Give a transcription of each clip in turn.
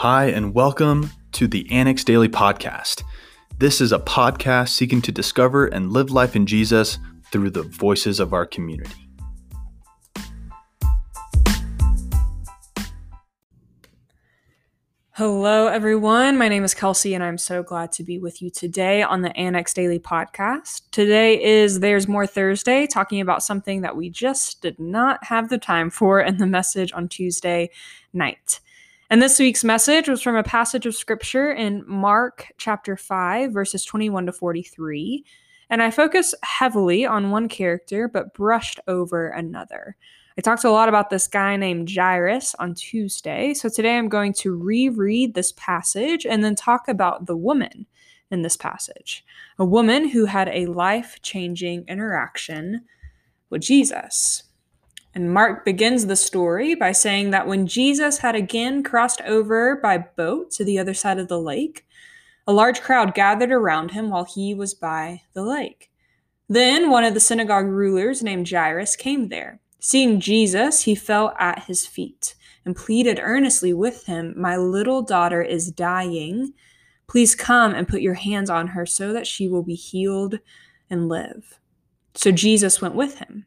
Hi, and welcome to the Annex Daily Podcast. This is a podcast seeking to discover and live life in Jesus through the voices of our community. Hello, everyone. My name is Kelsey, and I'm so glad to be with you today on the Annex Daily Podcast. Today is There's More Thursday, talking about something that we just did not have the time for in the message on Tuesday night. And this week's message was from a passage of scripture in Mark chapter 5, verses 21 to 43. And I focus heavily on one character, but brushed over another. I talked a lot about this guy named Jairus on Tuesday. So today I'm going to reread this passage and then talk about the woman in this passage. A woman who had a life changing interaction with Jesus. And Mark begins the story by saying that when Jesus had again crossed over by boat to the other side of the lake, a large crowd gathered around him while he was by the lake. Then one of the synagogue rulers named Jairus came there. Seeing Jesus, he fell at his feet and pleaded earnestly with him, My little daughter is dying. Please come and put your hands on her so that she will be healed and live. So Jesus went with him.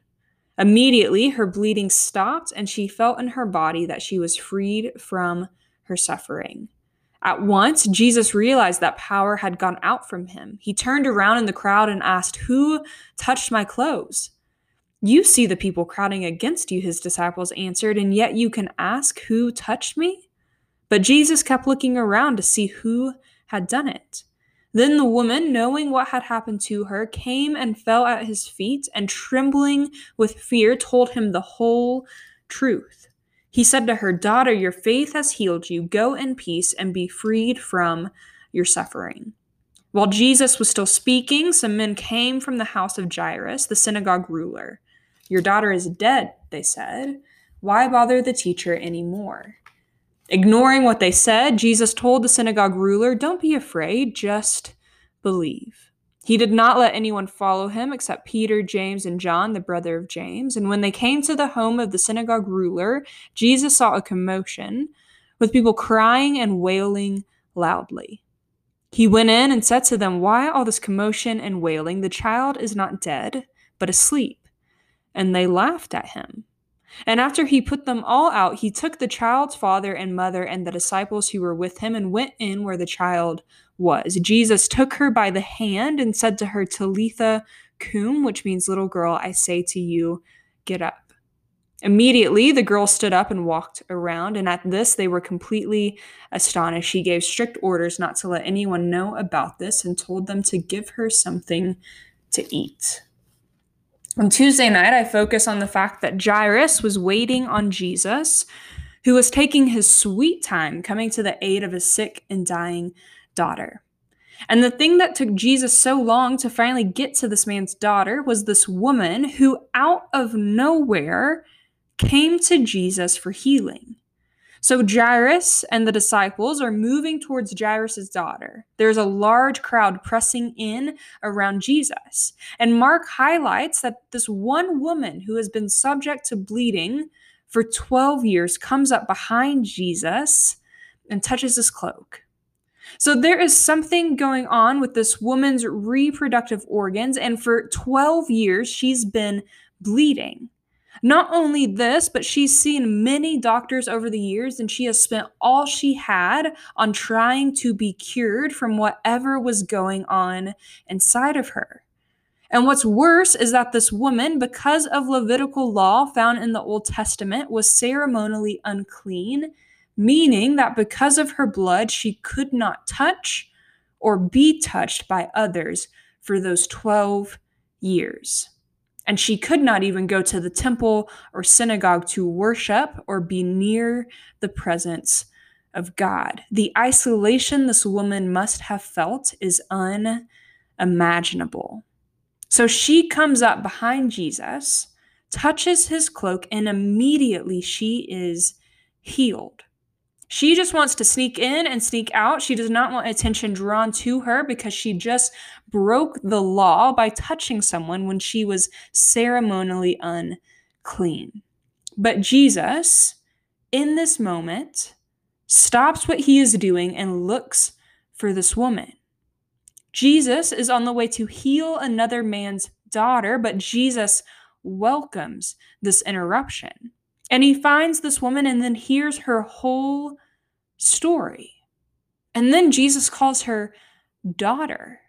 Immediately, her bleeding stopped, and she felt in her body that she was freed from her suffering. At once, Jesus realized that power had gone out from him. He turned around in the crowd and asked, Who touched my clothes? You see the people crowding against you, his disciples answered, and yet you can ask, Who touched me? But Jesus kept looking around to see who had done it. Then the woman, knowing what had happened to her, came and fell at his feet, and trembling with fear, told him the whole truth. He said to her, Daughter, your faith has healed you. Go in peace and be freed from your suffering. While Jesus was still speaking, some men came from the house of Jairus, the synagogue ruler. Your daughter is dead, they said. Why bother the teacher anymore? Ignoring what they said, Jesus told the synagogue ruler, Don't be afraid, just believe. He did not let anyone follow him except Peter, James, and John, the brother of James. And when they came to the home of the synagogue ruler, Jesus saw a commotion with people crying and wailing loudly. He went in and said to them, Why all this commotion and wailing? The child is not dead, but asleep. And they laughed at him. And after he put them all out, he took the child's father and mother and the disciples who were with him and went in where the child was. Jesus took her by the hand and said to her, Talitha cum, which means little girl, I say to you, get up. Immediately, the girl stood up and walked around, and at this, they were completely astonished. He gave strict orders not to let anyone know about this and told them to give her something to eat. On Tuesday night, I focus on the fact that Jairus was waiting on Jesus, who was taking his sweet time coming to the aid of his sick and dying daughter. And the thing that took Jesus so long to finally get to this man's daughter was this woman who, out of nowhere, came to Jesus for healing. So Jairus and the disciples are moving towards Jairus' daughter. There's a large crowd pressing in around Jesus. And Mark highlights that this one woman who has been subject to bleeding for 12 years comes up behind Jesus and touches his cloak. So there is something going on with this woman's reproductive organs, and for 12 years, she's been bleeding. Not only this, but she's seen many doctors over the years and she has spent all she had on trying to be cured from whatever was going on inside of her. And what's worse is that this woman, because of Levitical law found in the Old Testament, was ceremonially unclean, meaning that because of her blood, she could not touch or be touched by others for those 12 years and she could not even go to the temple or synagogue to worship or be near the presence of God. The isolation this woman must have felt is unimaginable. So she comes up behind Jesus, touches his cloak, and immediately she is healed. She just wants to sneak in and sneak out. She does not want attention drawn to her because she just broke the law by touching someone when she was ceremonially unclean. But Jesus, in this moment, stops what he is doing and looks for this woman. Jesus is on the way to heal another man's daughter, but Jesus welcomes this interruption. And he finds this woman and then hears her whole story. And then Jesus calls her daughter.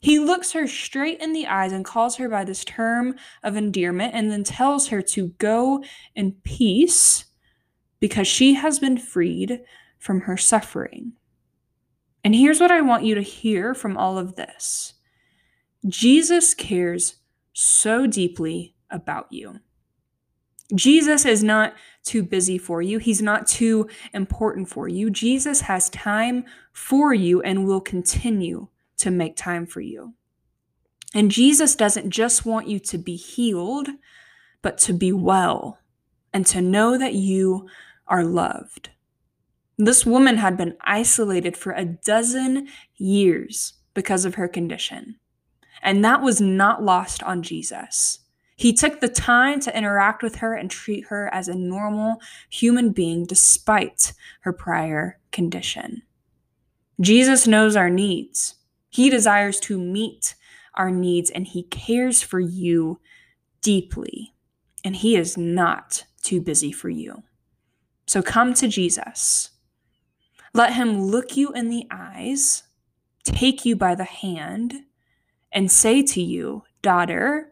He looks her straight in the eyes and calls her by this term of endearment and then tells her to go in peace because she has been freed from her suffering. And here's what I want you to hear from all of this Jesus cares so deeply about you. Jesus is not too busy for you. He's not too important for you. Jesus has time for you and will continue to make time for you. And Jesus doesn't just want you to be healed, but to be well and to know that you are loved. This woman had been isolated for a dozen years because of her condition. And that was not lost on Jesus. He took the time to interact with her and treat her as a normal human being despite her prior condition. Jesus knows our needs. He desires to meet our needs and he cares for you deeply. And he is not too busy for you. So come to Jesus. Let him look you in the eyes, take you by the hand, and say to you, Daughter,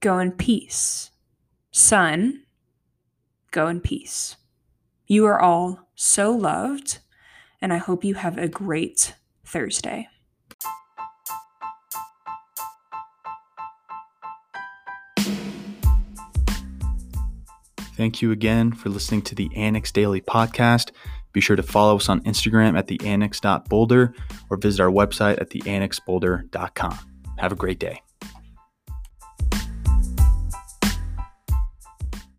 Go in peace. Son, go in peace. You are all so loved, and I hope you have a great Thursday. Thank you again for listening to the Annex Daily Podcast. Be sure to follow us on Instagram at theannex.boulder or visit our website at theannexboulder.com. Have a great day.